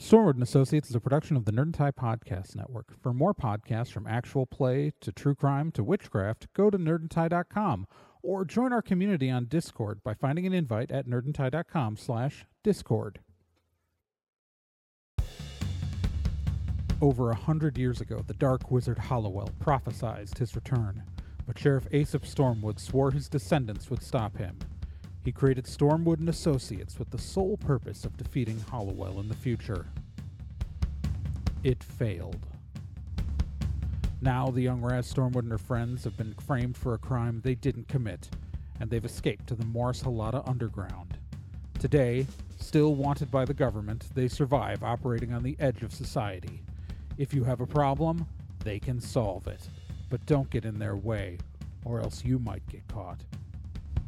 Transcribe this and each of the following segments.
Stormwood and Associates is a production of the Nerd and Tie Podcast Network. For more podcasts from actual play to true crime to witchcraft, go to nerdandtie.com or join our community on Discord by finding an invite at nerdandtie.com slash discord. Over a hundred years ago, the dark wizard Hollowell prophesied his return, but Sheriff Aesop Stormwood swore his descendants would stop him. He created Stormwood and Associates with the sole purpose of defeating Hollowell in the future. It failed. Now, the young Raz Stormwood and her friends have been framed for a crime they didn't commit, and they've escaped to the Morris Halata Underground. Today, still wanted by the government, they survive operating on the edge of society. If you have a problem, they can solve it. But don't get in their way, or else you might get caught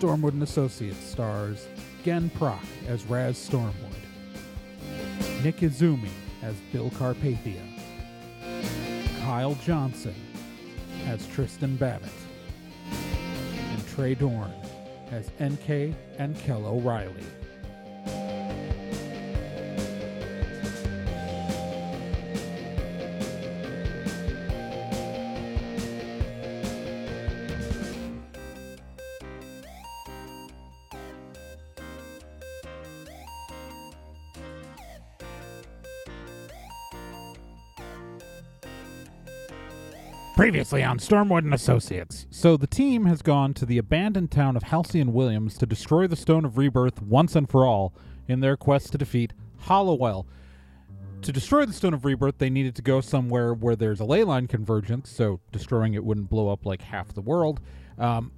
Stormwood and Associates stars Gen Proc as Raz Stormwood, Nick Izumi as Bill Carpathia, Kyle Johnson as Tristan Babbitt, and Trey Dorn as NK and Kel O'Reilly. Previously on Stormwood and Associates. So the team has gone to the abandoned town of Halcyon Williams to destroy the Stone of Rebirth once and for all in their quest to defeat Hollowell. To destroy the Stone of Rebirth, they needed to go somewhere where there's a ley line convergence, so destroying it wouldn't blow up like half the world, um,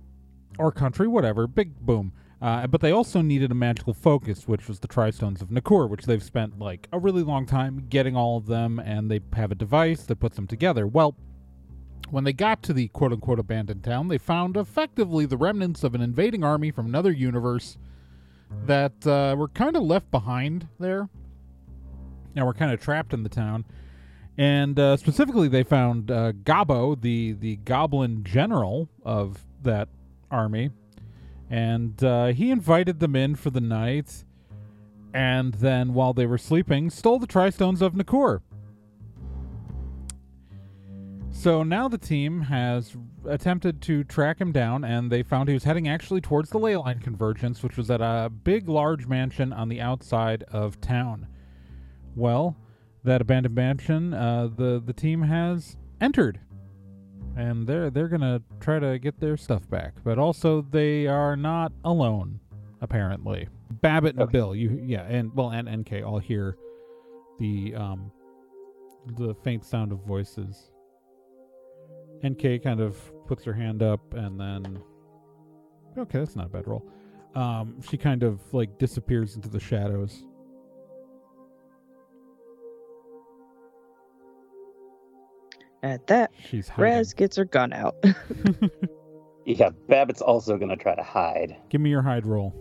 or country, whatever. Big boom. Uh, but they also needed a magical focus, which was the Tristones of Nakur, which they've spent like a really long time getting all of them, and they have a device that puts them together. Well, when they got to the quote unquote abandoned town, they found effectively the remnants of an invading army from another universe that uh, were kind of left behind there. Now we're kind of trapped in the town. And uh, specifically, they found uh, Gabo, the, the goblin general of that army. And uh, he invited them in for the night. And then, while they were sleeping, stole the Tristones of Nakur. So now the team has attempted to track him down, and they found he was heading actually towards the ley line convergence, which was at a big, large mansion on the outside of town. Well, that abandoned mansion, uh, the the team has entered, and they're they're gonna try to get their stuff back. But also, they are not alone, apparently. Babbitt and Okay. Bill, you yeah, and well, and NK all hear the um the faint sound of voices. NK kind of puts her hand up and then okay, that's not a bad roll. Um, she kind of like disappears into the shadows. At that, She's hiding. Raz gets her gun out. Yeah, Babbitt's also gonna try to hide. Give me your hide roll.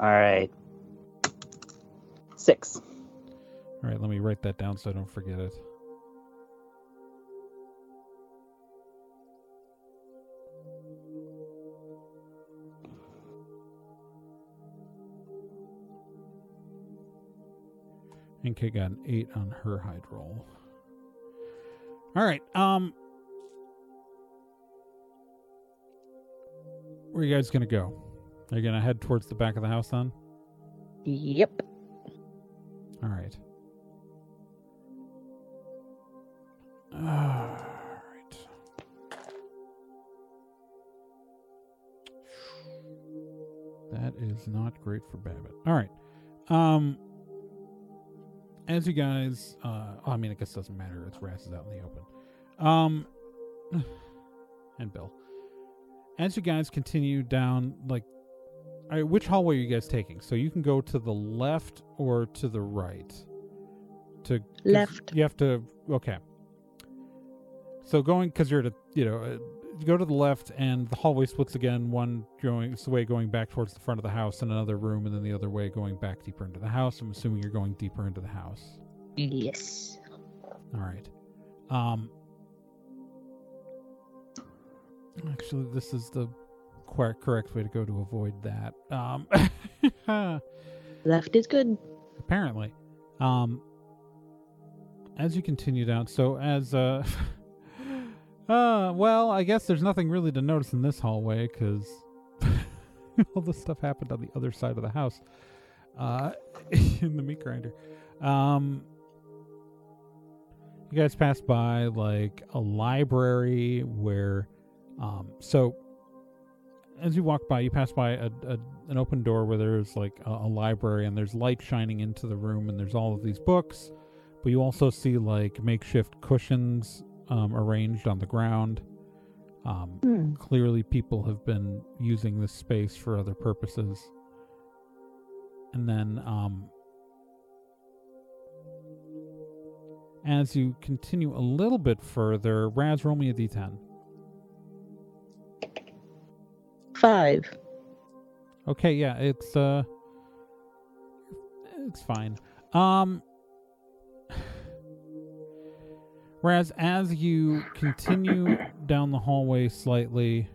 All right. Six. All right, let me write that down so I don't forget it. NK got an eight on her hide roll. All right, um, where are you guys gonna go? Are you gonna head towards the back of the house then? yep. All right. All right. That is not great for Babbitt. All right. Um as you guys uh oh, I mean I guess it doesn't matter, it's Raz is out in the open. Um and Bill. As you guys continue down like right, which hallway are you guys taking? So you can go to the left or to the right. To Left. You have to. Okay. So going because you're at a you know go to the left and the hallway splits again. One going the way going back towards the front of the house and another room, and then the other way going back deeper into the house. I'm assuming you're going deeper into the house. Yes. All right. Um. Actually, this is the quite correct way to go to avoid that. Um. Left is good. apparently um as you continue down so as uh uh well i guess there's nothing really to notice in this hallway because all this stuff happened on the other side of the house uh in the meat grinder. Um you guys pass by like a library where um so as you walk by you pass by a, a an open door where there's like a, a library and there's light shining into the room and there's all of these books but you also see like makeshift cushions um, arranged on the ground um, Hmm. clearly people have been using this space for other purposes and then um, as you continue a little bit further raz roll me a d10 Five. Okay, yeah, it's uh it's fine. Um Whereas as you continue down the hallway slightly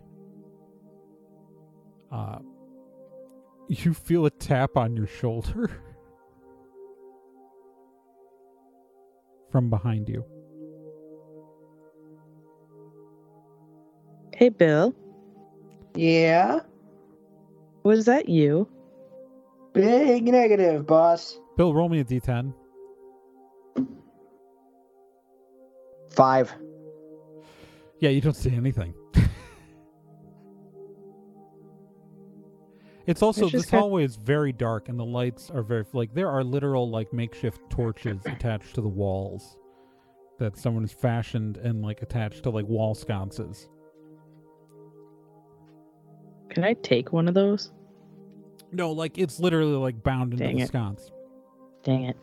uh you feel a tap on your shoulder from behind you. Hey, Bill. Yeah. Was that you? Big negative, boss. Bill, roll me a d10. Five. Yeah, you don't see anything. it's also It's this kind- hallway is very dark and the lights are very like there are literal like makeshift torches attached to the walls that someone has fashioned and like attached to like wall sconces. Can I take one of those? No, like it's literally like bound into Dang the it. sconce. Dang it.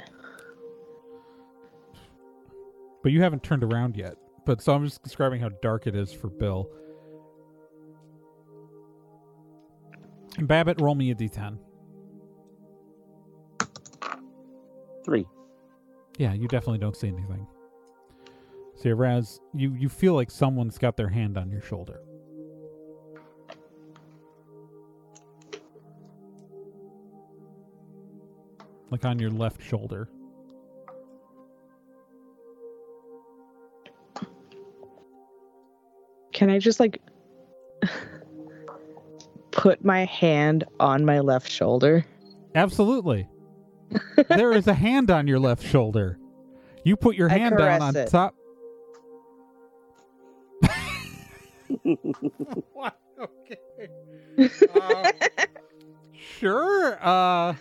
But you haven't turned around yet. But so I'm just describing how dark it is for Bill. And Babbitt, roll me a d10. Three. Yeah, you definitely don't see anything. So yeah, Raz, you, you feel like someone's got their hand on your shoulder. Like on your left shoulder. Can I just like put my hand on my left shoulder? Absolutely. there is a hand on your left shoulder. You put your I hand down on it. top. what? Okay. Uh, sure. Uh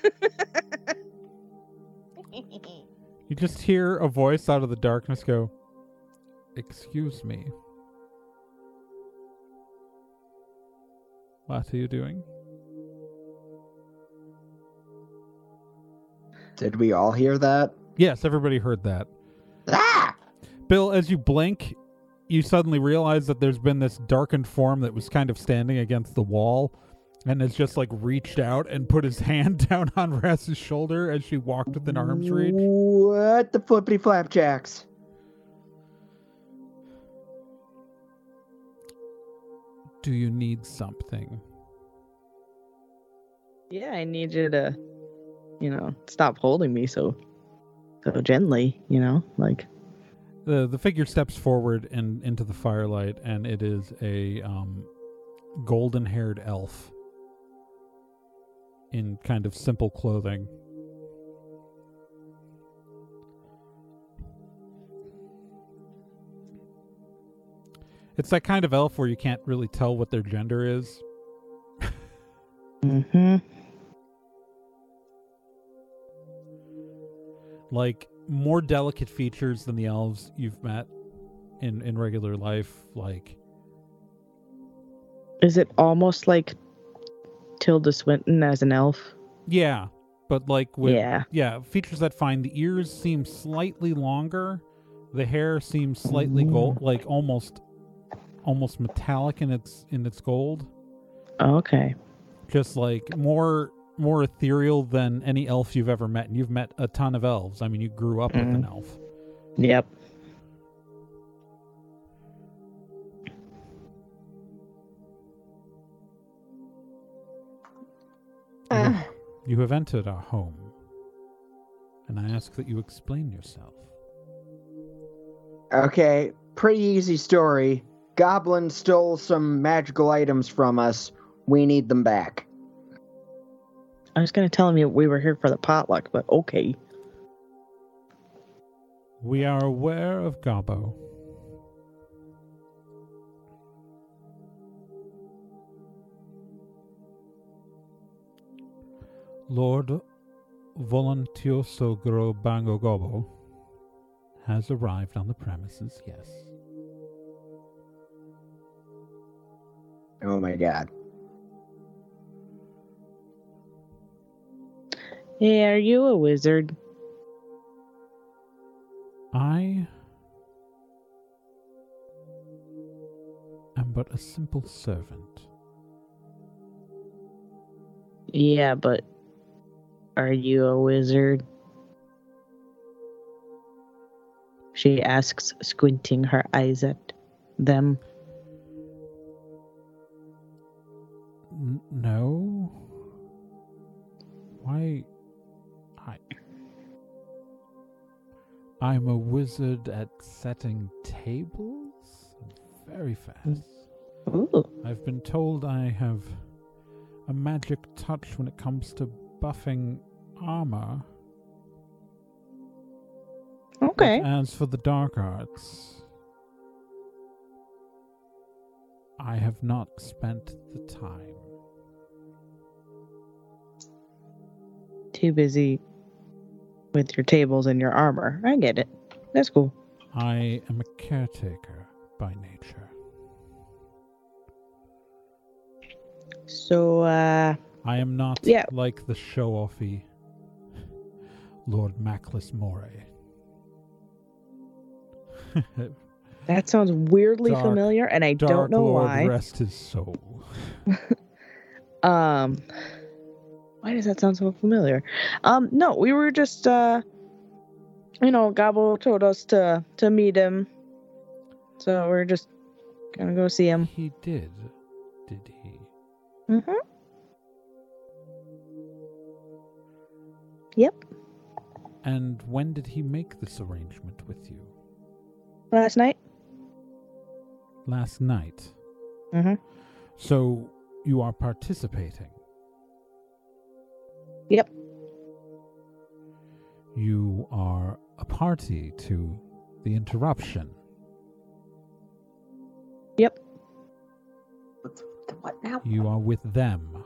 You just hear a voice out of the darkness go, "Excuse me. What are you doing?" Did we all hear that? Yes, everybody heard that. Ah! Bill, as you blink, you suddenly realize that there's been this darkened form that was kind of standing against the wall and has just like reached out and put his hand down on Raz's shoulder as she walked within arm's reach. What the flippity flapjacks? Do you need something? Yeah, I need you to, you know, stop holding me so, so gently. You know, like The the figure steps forward and into the firelight and it is a um golden haired elf in kind of simple clothing. It's that kind of elf where you can't really tell what their gender is. mm-hmm. Like more delicate features than the elves you've met in in regular life. Like Is it almost like Tilda Swinton as an elf? yeah, but like with Yeah. yeah, features that fine. The ears seem slightly longer. The hair seems slightly gold, like almost almost metallic in its in its gold. Oh, okay. Just like more more ethereal than any elf you've ever met. And you've met a ton of elves. I mean, you grew up with an mm-hmm. elf. Yep. You have, you have entered our home, and I ask that you explain yourself. Okay, pretty easy story. Goblin stole some magical items from us. We need them back. I was gonna tell him we were here for the potluck, but okay. We are aware of Gabo. Lord Volantioso Gro Bango Gobo has arrived on the premises, yes. Oh my god. Hey, are you a wizard? I am but a simple servant. Yeah, but are you a wizard? She asks, squinting her eyes at them. N- no. Why? I. I'm a wizard at setting tables? Very fast. Ooh. I've been told I have a magic touch when it comes to buffing armor. Okay. But as for the dark arts, I have not spent the time. Too busy with your tables and your armor. I get it. That's cool. I am a caretaker by nature. So, uh, I am not Yeah. like the show offy Lord Mackless Moray. that sounds weirdly Dark- familiar, and I don't know Lord why. rest his soul. Um, why does that sound so familiar? Um, no, we were just, uh, you know, Gabo told us to to meet him, so we're just gonna go see him. He did, did he? Mm-hmm. Yep. And when did he make this arrangement with you? Last night. Last night. Mm-hmm. So you are participating. Yep. You are a party to the interruption. Yep. What, what now? You are with them.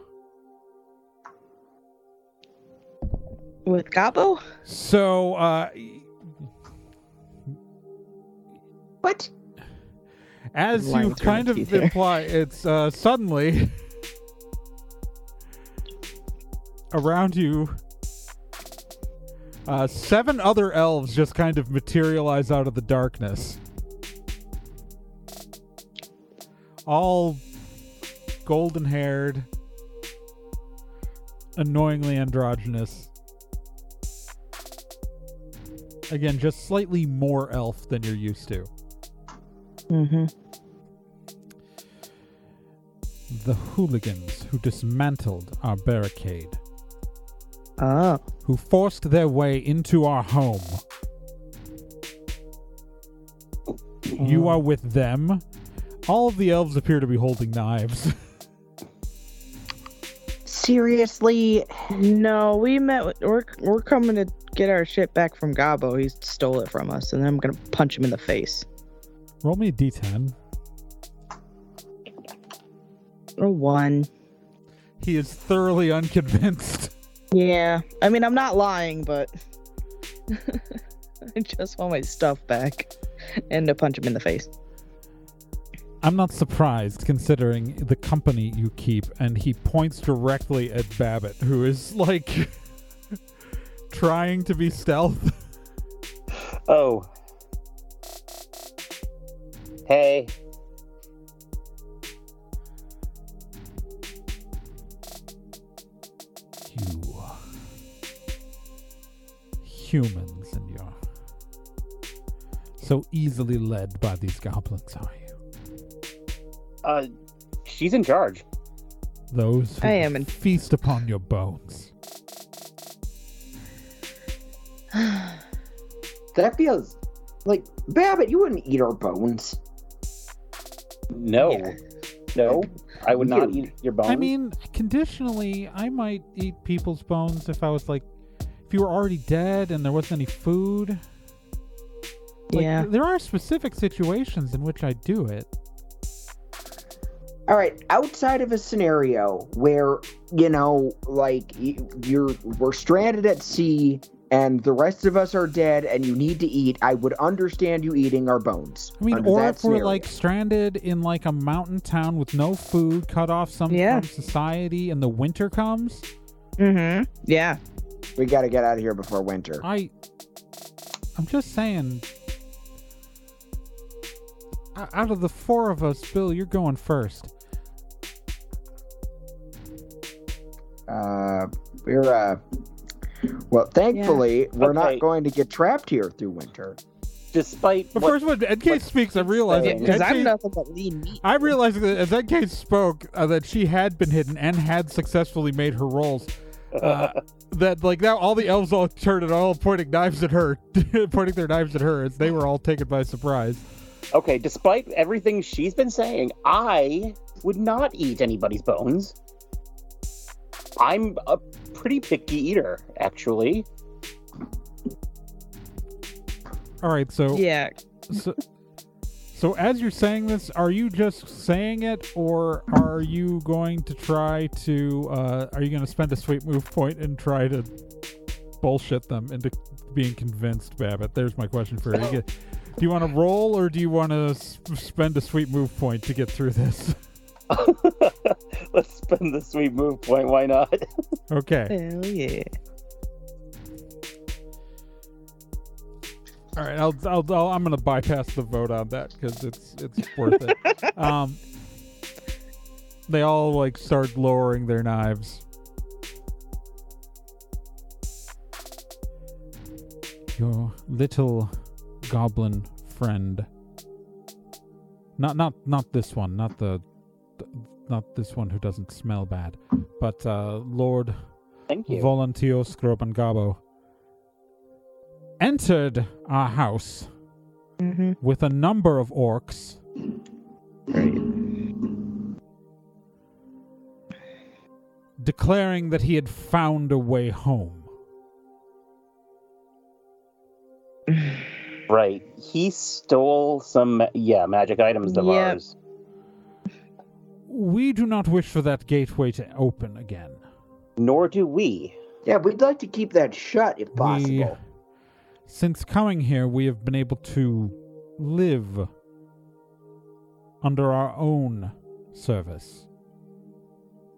With Gabo. So, uh, What? as you kind of imply, it's uh, suddenly around you. Uh, seven other elves just kind of materialize out of the darkness. All golden haired, annoyingly androgynous. Again, just slightly more elf than you're used to. Mm-hmm. The hooligans who dismantled our barricade, Oh. who forced their way into our home. You oh. are with them. All of the elves appear to be holding knives. Seriously? No, we met. With, we're we're coming to get our shit back from Gabo. He stole it from us, and then I'm gonna punch him in the face. Roll me a d10. Or one. He is thoroughly unconvinced. Yeah. I mean, I'm not lying, but I just want my stuff back, and to punch him in the face. I'm not surprised considering the company you keep, and he points directly at Babbitt, who is like trying to be stealth. Oh. Hey. Humans and you're so easily led by these goblins, are you? Uh, she's in charge. Those who I am in- feast upon your bones. That feels like Babbitt. You wouldn't eat our bones. No. Yeah. No. I would not eat your bones. I mean, conditionally, I might eat people's bones if I was like, if you were already dead and there wasn't any food. Like, yeah. There are specific situations in which I do it. All right, outside of a scenario where you know, like you're we're stranded at sea and the rest of us are dead, and you need to eat, I would understand you eating our bones. I mean, or that if we're like stranded in like a mountain town with no food, cut off some Yeah. from society, and the winter comes. Mm-hmm. Yeah. We got to get out of here before winter. I, I'm just saying. Out of the four of us, Bill, you're going first. Uh, we're uh, well, thankfully we're Okay. not going to get trapped here through winter. despite But what, first, when NK what speaks, I he's realize that Because I'm nothing but lean meat. I realized that as NK spoke uh, that she had been hidden and had successfully made her rolls. Uh, that like now all the elves all turned and all pointing knives at her, pointing their knives at her as they were all taken by surprise. okay, despite everything she's been saying, I would not eat anybody's bones. I'm a pretty picky eater, actually. All right, so Yeah. so, so as you're saying this, are you just saying it, or are you going to try to? Uh, are you going to spend a sweet move point and try to bullshit them into being convinced, Babbitt? There's my question for you. Do you want to roll, or do you want to s- spend a sweet move point to get through this? Let's spend the sweet move point. Why not? Okay. Hell yeah. All right. I'll, I'll, I'll I'm going to bypass the vote on that because it's it's worth it. Um, they all like start lowering their knives. Your little goblin friend. Not not not this one. Not the, th- not this one who doesn't smell bad, but uh, Lord Thank you. Volantio Scrobangabo entered our house Mm-hmm. with a number of orcs Right. declaring that he had found a way home. Right. He stole some, yeah, magic items of Yep. ours. We do not wish for that gateway to open again. Nor do we. Yeah, we'd like to keep that shut if We, possible. Since coming here, we have been able to live under our own service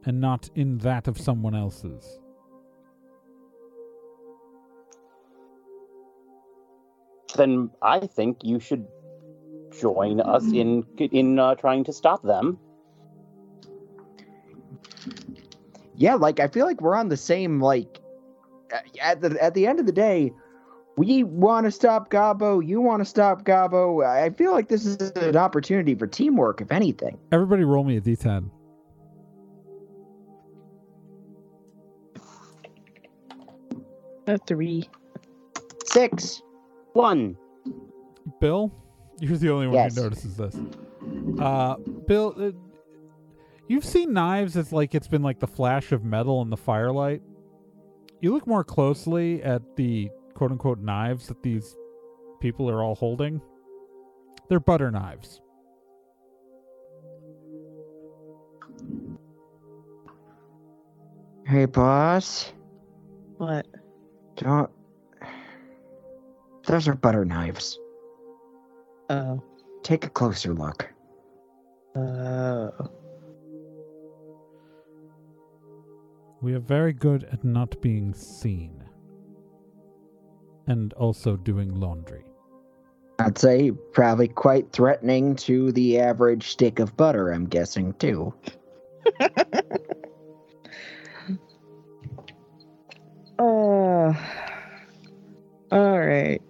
and not in that of someone else's. Then I think you should join us in in uh, trying to stop them. Yeah, like I feel like we're on the same like at the at the end of the day, we want to stop Gabo, you want to stop Gabo. I feel like this is an opportunity for teamwork if anything. Everybody roll me a d10. A three. 6. One. Bill, you're the only one Yes. who notices this. Uh, Bill, uh, you've seen knives as like it's been like the flash of metal in the firelight. You look more closely at the quote unquote knives that these people are all holding. They're butter knives. Hey boss, What? don't Those are butter knives. Oh. Take a closer look. Oh. We are very good at not being seen. And also doing laundry. I'd say probably quite threatening to the average stick of butter, I'm guessing, too. Uh, all right.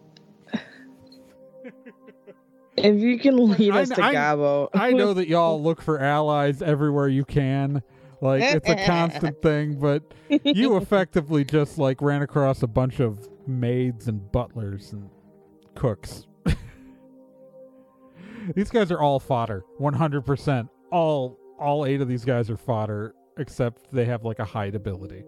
If you can lead I us kn- to I- Gabo, I know that y'all look for allies everywhere you can. Like it's a constant thing, but you effectively just like ran across a bunch of maids and butlers and cooks. these guys are all fodder, 100%. All all 8 of these guys are fodder except they have like a hide ability.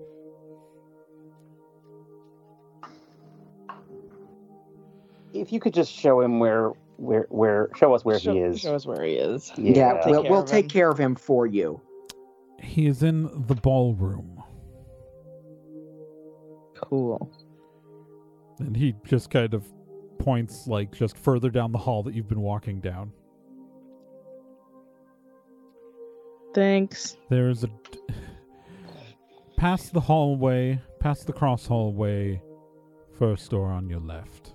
If you could just show him where, where, where, show us where show, he is. show us where he is. Yeah, Yeah. we'll, care we'll of take care of him for you. He is in the ballroom Cool. And he just kind of points like just further down the hall that you've been walking down. Thanks. There's a past the hallway, past the cross hallway, first door on your left.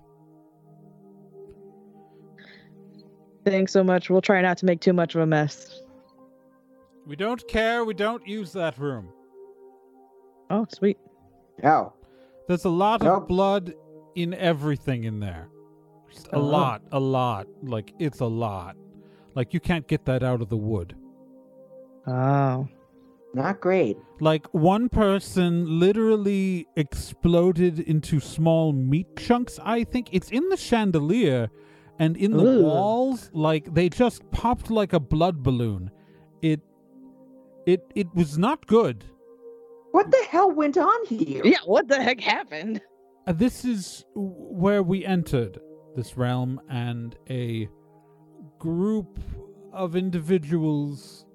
Thanks so much. We'll try not to make too much of a mess. We don't care. We don't use that room. Oh, sweet. Oh, There's a lot of blood in everything in there. Just a lot, a lot. Like it's a lot. Like you can't get that out of the wood. Oh. not great. Like one person literally exploded into small meat chunks. I think it's in the chandelier and in the Ugh. walls. Like they just popped like a blood balloon. It, it, it was not good. What the hell went on here? Yeah, what the heck happened? Uh, this is where we entered this realm, and a group of individuals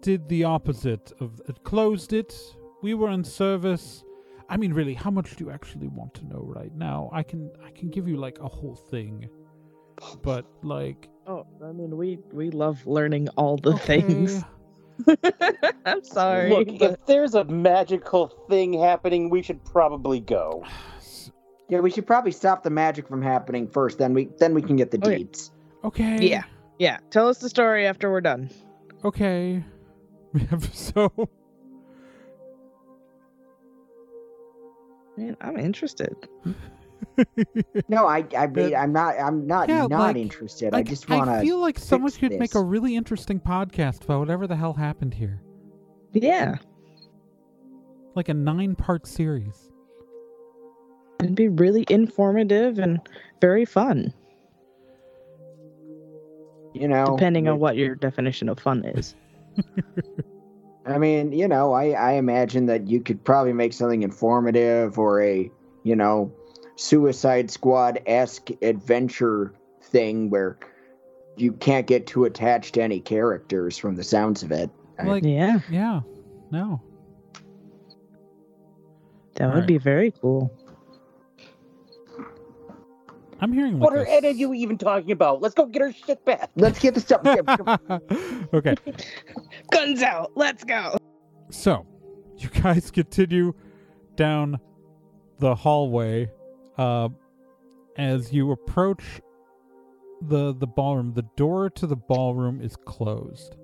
did the opposite of it closed it. We were in service. I mean, really, how much do you actually want to know right now? I can I can give you like a whole thing, but like Oh, I mean, we we love learning all the okay, things. I'm sorry. Look, but- if there's a magical thing happening, we should probably go. Yeah, we should probably stop the magic from happening first. Then we then we can get the Okay. deeds. Okay. Yeah. yeah, tell us the story after we're done. Okay. so Man, I'm interested. Hmm? No, I I mean, I'm not I'm not yeah, not like- interested. I just want I to. feel like someone could make a really interesting podcast about whatever the hell happened here. Yeah, Like a nine part series. it'd be really informative and very fun, You know, depending on what your definition of fun is. I mean, you know, I I imagine that you could probably make something informative or a you know Suicide Squad esque adventure thing where you can't get too attached to any characters from the sounds of it. I- Like, Yeah, yeah. No. that would Alright. be very cool. I'm hearing like What are a any of you even talking about? Let's go get our shit back. Let's get the stuff. okay. Guns out, let's go. So, you guys continue down the hallway. Uh, as you approach the the ballroom, the door to the ballroom is closed.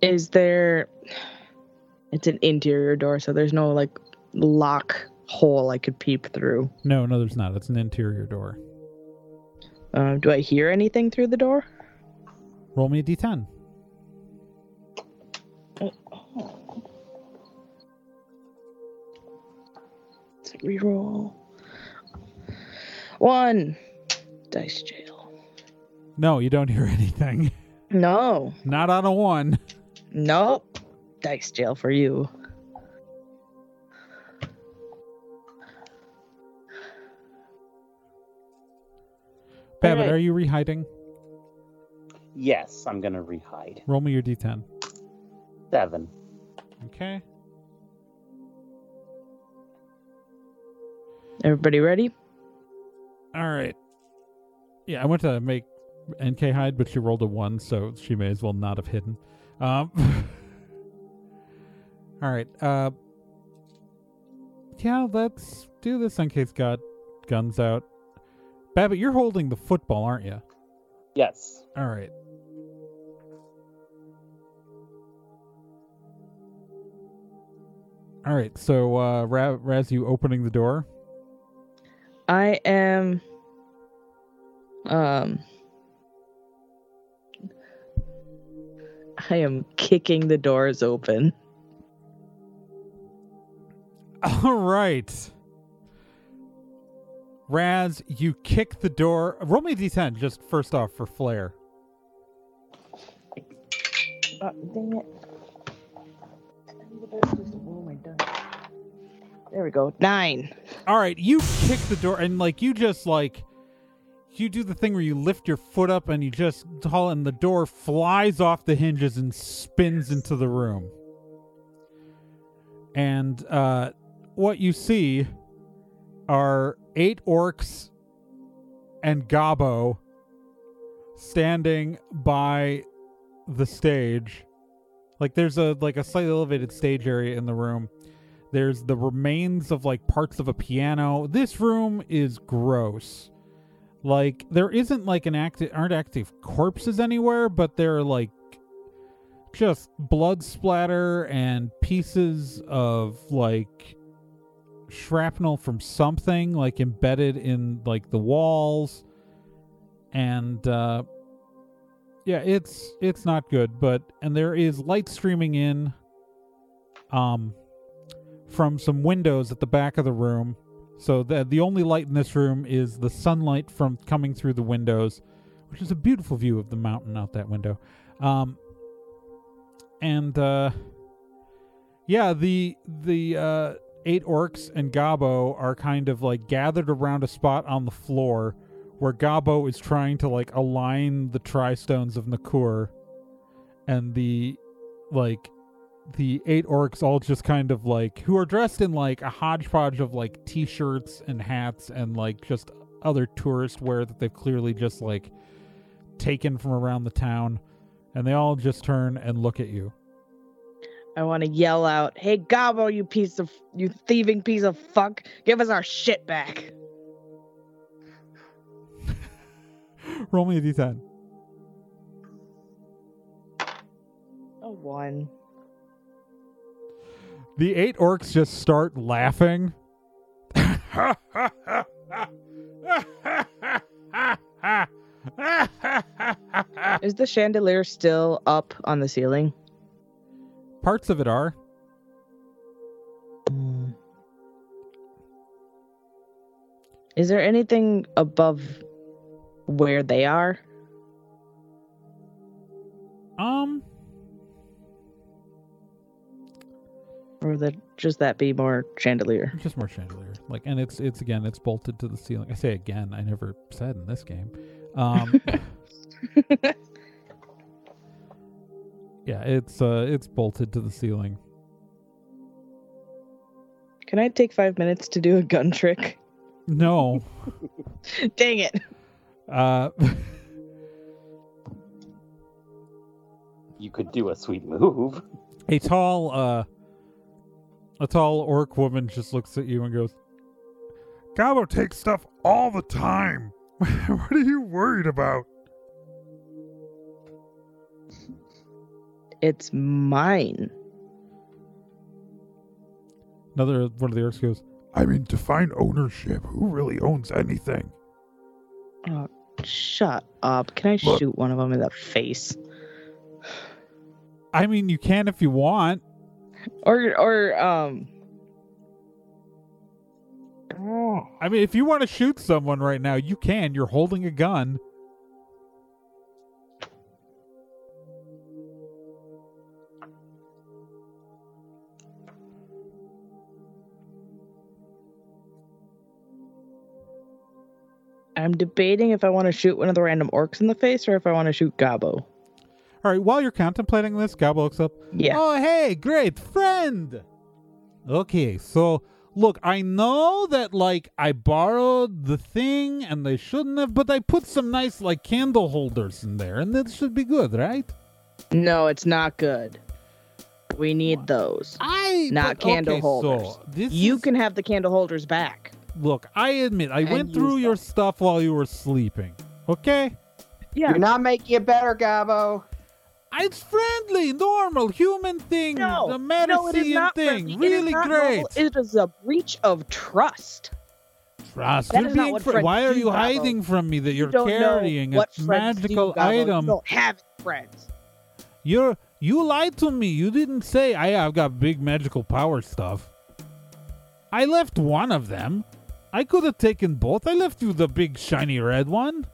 Is there? It's an interior door, so there's no like lock hole I could peep through. No, no, there's not. It's an interior door. Uh, do I hear anything through the door? Roll me a d10. Let's reroll. One. Dice jail. No, you don't hear anything. No. Not on a one. Nope. Dice jail for you. Babbitt, Alright. are you rehiding? Yes, I'm gonna rehide. Roll me your d10. Seven. Okay. Everybody ready? All right. Yeah, I went to make NK hide, but she rolled a one, so she may as well not have hidden. Um. all right. Uh. Yeah, let's do this NK's got guns out. Babbitt, you're holding the football, aren't you? Yes. All right. All right. So, uh, Ra- Raz, you opening the door? I am um I am kicking the doors open. All right. Raz, you kick the door. Roll me a d10 just first off for flair. Uh, dang it. There we go. Nine. All right, you kick the door and like you just like you do the thing where you lift your foot up and you just haul and the door flies off the hinges and spins into the room. And uh what you see are eight orcs and Gabo standing by the stage. Like there's a like a slightly elevated stage area in the room. There's the remains of like parts of a piano. This room is gross. Like there isn't like an active aren't active corpses anywhere, but there are like just blood splatter and pieces of like shrapnel from something like embedded in like the walls and uh yeah it's it's not good but and there is light streaming in um from some windows at the back of the room. So the the only light in this room is the sunlight from coming through the windows which is a beautiful view of the mountain out that window. Um and uh yeah the the uh eight orcs and Gabo are kind of like gathered around a spot on the floor where Gabo is trying to like align the tri-stones of Nakur and the like the eight orcs all just kind of like who are dressed in like a hodgepodge of like t-shirts and hats and like just other tourist wear that they've clearly just like taken from around the town and they all just turn and look at you I want to yell out, "Hey Gabo, you piece of you thieving piece of fuck, give us our shit back." roll me a d10 A one. The eight orcs just start laughing. Is the chandelier still up on the ceiling? Parts of it are. Mm. Is there anything above where they are? Um, Or would that just that be more chandelier? just more chandelier. Like, and it's it's again, it's bolted to the ceiling. I say again. I never said in this game. Um, yeah, it's uh, it's bolted to the ceiling. Can I take five minutes to do a gun trick? No, Dang it. uh, You could do a sweet move. a tall uh, a tall orc woman just looks at you and goes, "Gabo takes stuff all the time. what are you worried about?" It's mine. Another one of the orcs goes, I mean, define ownership. Who really owns anything? Oh, shut up. Can I Look. shoot one of them in the face? I mean, you can if you want. Or, or, um. Oh. I mean, if you want to shoot someone right now, you can. You're holding a gun. I'm debating if I want to shoot one of the random orcs in the face or if I want to shoot Gabo. All right, while you're contemplating this, Gabo looks up. Yeah. Oh, hey, great friend. Okay, so look, I know that like I borrowed the thing and they shouldn't have, but I put some nice like candle holders in there, and that should be good, right? No, it's not good. We need those. I Not but- candle okay, holders. So this You is- can have the candle holders back. look. I admit I And went use through your them. stuff while you were sleeping. Okay, Yeah. You're not making it better, Gabo. It's friendly, normal, human thing, no, the no, medicine not thing. friendly. It is Really great. normal. It is a breach of trust. Trust. That You're being fr- Why are you hiding from me that You you're don't carrying a magical Gabo. You item? don't have friends. You're you lied to me. You didn't say I I've got big magical power stuff. I left one of them. I could have taken both. I left you the big shiny red one.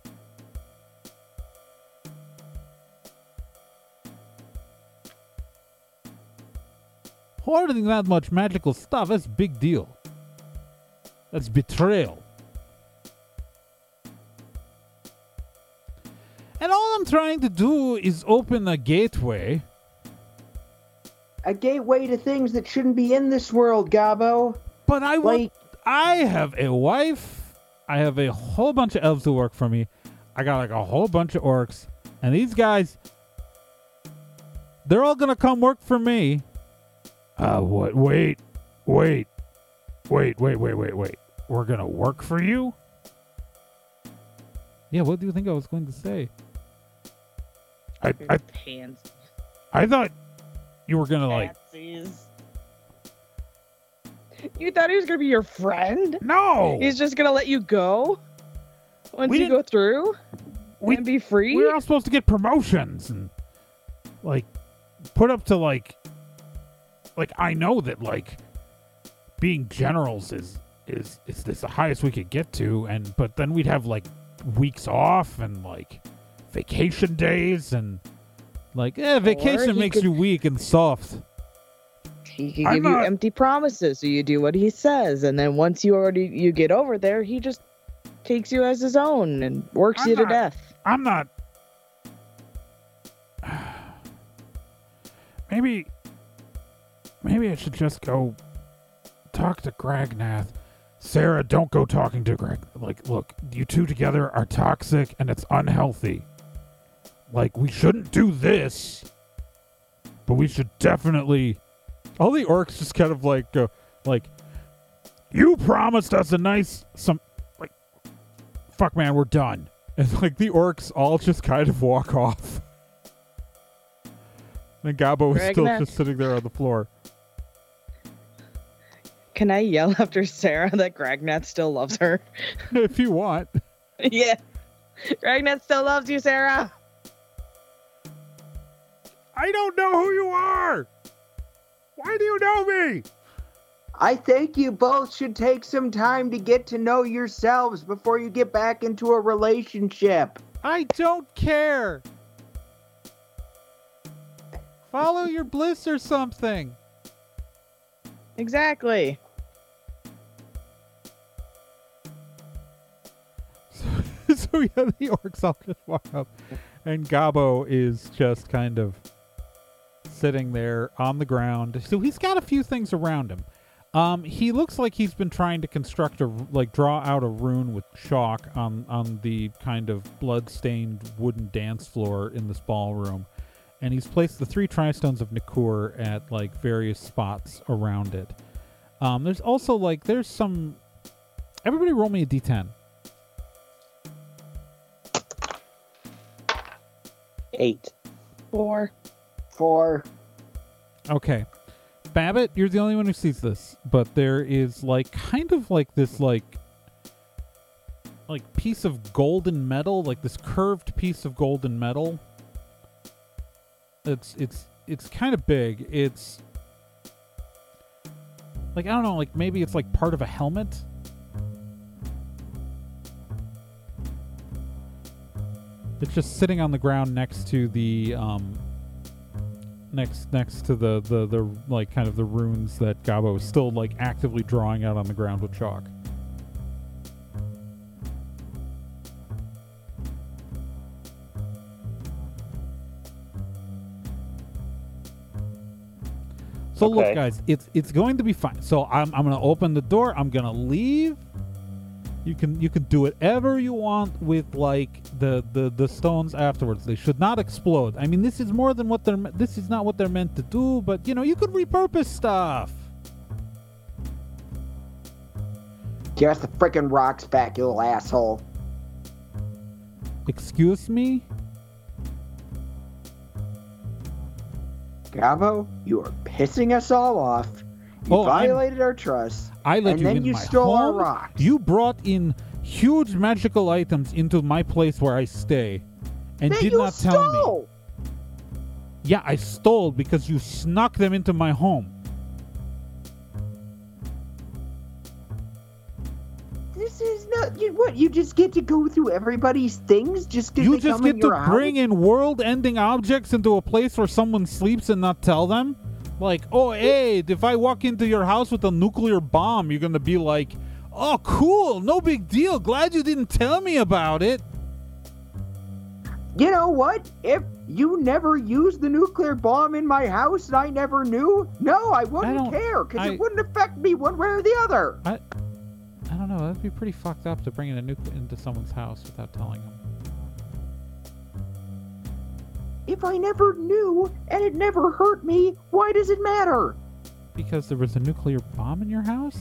Hoarding that much magical stuff, that's a big deal. That's betrayal. And all I'm trying to do is open a gateway. A gateway to things that shouldn't be in this world, Gabo. But I want. Like, I have a wife. I have a whole bunch of elves who work for me. I got like a whole bunch of orcs, and these guys, they're all gonna come work for me. Uh, what? Wait, wait, wait, wait, wait, wait, wait. We're gonna work for you? Yeah. What do you think I was going to say? I I, Hands. I thought you were gonna like. You thought he was gonna be your friend? No. He's just gonna let you go once We you go through we- and be free. we were all supposed to get promotions and like put up to like like I know that like being generals is is is this the highest we could get to and but then we'd have like weeks off and like vacation days and like yeah vacation makes could- you weak and soft. he can I'm give you empty promises, so you do what he says, and then once you already you get over there, he just takes you as his own and works I'm you to death. I'm not Maybe maybe I should just go talk to Gragnath. Sarah, don't go talking to Greg. Like, look, you two together are toxic and it's unhealthy. Like, we shouldn't do this, but we should definitely. All the orcs just kind of like go, like, you promised us a nice some, like, fuck, man, we're done. And like the orcs all just kind of walk off. And Gabo is still just sitting there on the floor. Can I yell after Sarah that Gragnath still loves her? if you want. yeah. Gragnath still loves you, Sarah. I don't know who you are. Why do you know me? I think you both should take some time to get to know yourselves before you get back into a relationship. I don't care. Follow your bliss or something. Exactly. yeah, the orcs all just walk up, and Gabo is just kind of sitting there on the ground. So he's got a few things around him. Um, he looks like he's been trying to construct a like draw out a rune with chalk on on the kind of blood-stained wooden dance floor in this ballroom, and he's placed the three tristones of Nikur at like various spots around it. Um, there's also like there's some. Everybody, roll me a d10. Eight. Four. For Okay. Babbitt, you're the only one who sees this, but there is like kind of like this like like piece of golden metal, like this curved piece of golden metal. It's it's it's kind of big. It's like I don't know, like maybe it's like part of a helmet. It's just sitting on the ground next to the um next next to the the the like kind of the runes that Gabo is still like actively drawing out on the ground with chalk. So look, guys, it's it's going to be fine. So I'm I'm gonna open the door. I'm gonna leave, You can you can do whatever you want with like the, the the stones afterwards. They should not explode. I mean, this is more than what they're. This is not what they're meant to do. But you know, you could repurpose stuff. Give us the freaking rocks back, you little asshole. Excuse me. Gabo, you are pissing us all off. You Oh, I'm- violated our trust. I let And you then in you my stole our home. You brought in huge magical items into my place where I stay, and Then did not tell me. stole. Yeah, I stole because you snuck them into my home. This is not you. What you just get to go through everybody's things just because You just get to bring in world-ending objects into a place where someone sleeps and not tell them. Like, oh, hey, if I walk into your house with a nuclear bomb, you're gonna be like, oh, cool, no big deal. Glad you didn't tell me about it. You know what? If you never used the nuclear bomb in my house and I never knew, no, I wouldn't don't- care because it wouldn't affect me one way or the other. I don't know. That'd be pretty fucked up to bring in a nuke into someone's house without telling them. If I never knew and it never hurt me, why does it matter? Because there was a nuclear bomb in your house.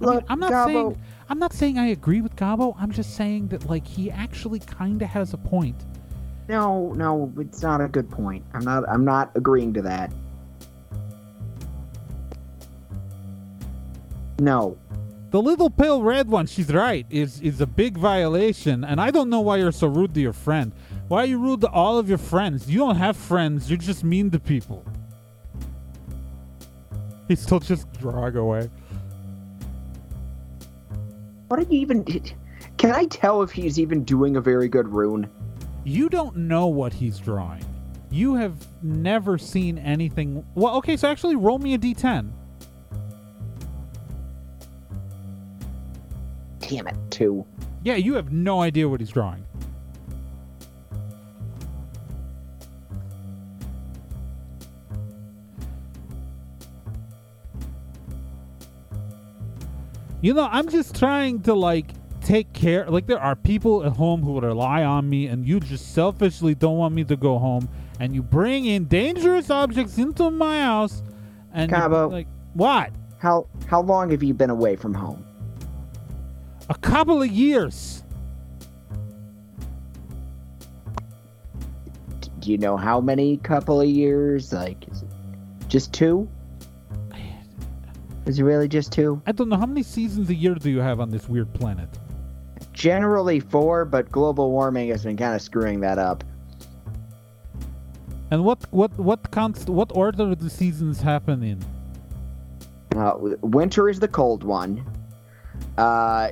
I mean, Look, I'm not Gabo, saying I'm not saying I agree with Gabo. I'm just saying that like he actually kind of has a point. No, no, it's not a good point. I'm not. I'm not agreeing to that. No, The little pale red one, she's right, is is a big violation, and I don't know why you're so rude to your friend. Why are you rude to all of your friends? You don't have friends. You're just mean to people. He's still just drawing away. what are you even? Can I tell if he's even doing a very good rune? You don't know what he's drawing. You have never seen anything. Well, okay, so actually roll me a d10. Damn it, two. Yeah, you have no idea what he's drawing. You know, I'm just trying to like take care. Like there are people at home who rely on me, and you just selfishly don't want me to go home, and you bring in dangerous objects into my house, and Gabo. like what? How how long have you been away from home? A couple of years. Do you know how many couple of years? Like, is it just two? Is it really just two? I don't know how many seasons a year do you have on this weird planet. Generally four, but global warming has been kind of screwing that up. And what what what const what order do the seasons happen in? Uh, winter is the cold one. Uh,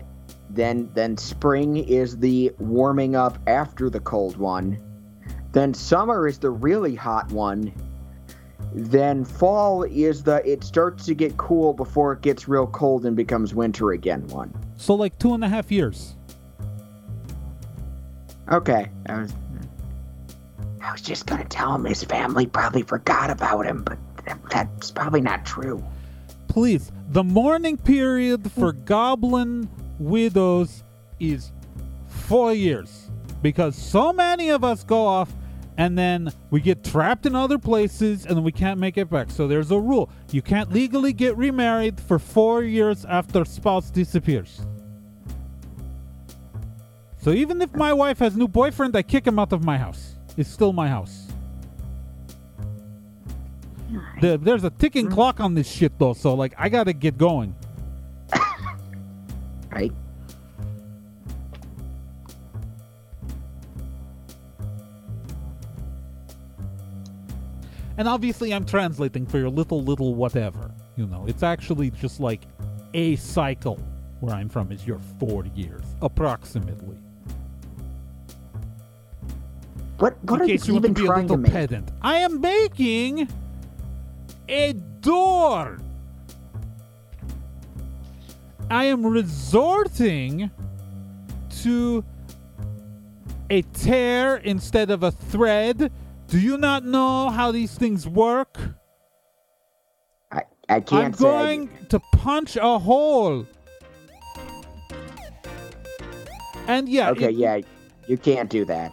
then then spring is the warming up after the cold one. Then summer is the really hot one. Then fall is the it starts to get cool before it gets real cold and becomes winter again one. So like two and a half years. Okay, I was I was just gonna tell him his family probably forgot about him, but that, that's probably not true. Please, the mourning period for mm. goblin widows is four years because so many of us go off and then we get trapped in other places and we can't make it back. So there's a rule: you can't legally get remarried for four years after spouse disappears. So even if my wife has new boyfriend, I kick him out of my house. It's still my house. There- there's a ticking clock on this shit though, so like I gotta get going. Right? And obviously I'm translating for your little little whatever. You know, it's actually just like a cycle where I'm from is your four years, approximately. What what In are you case you even to be a trying to little make? pedant. I am making a door. I am resorting to a tear instead of a thread. Do you not know how these things work? I, I can't I'm say. going to punch a hole. And yeah, okay, it- yeah, you can't do that.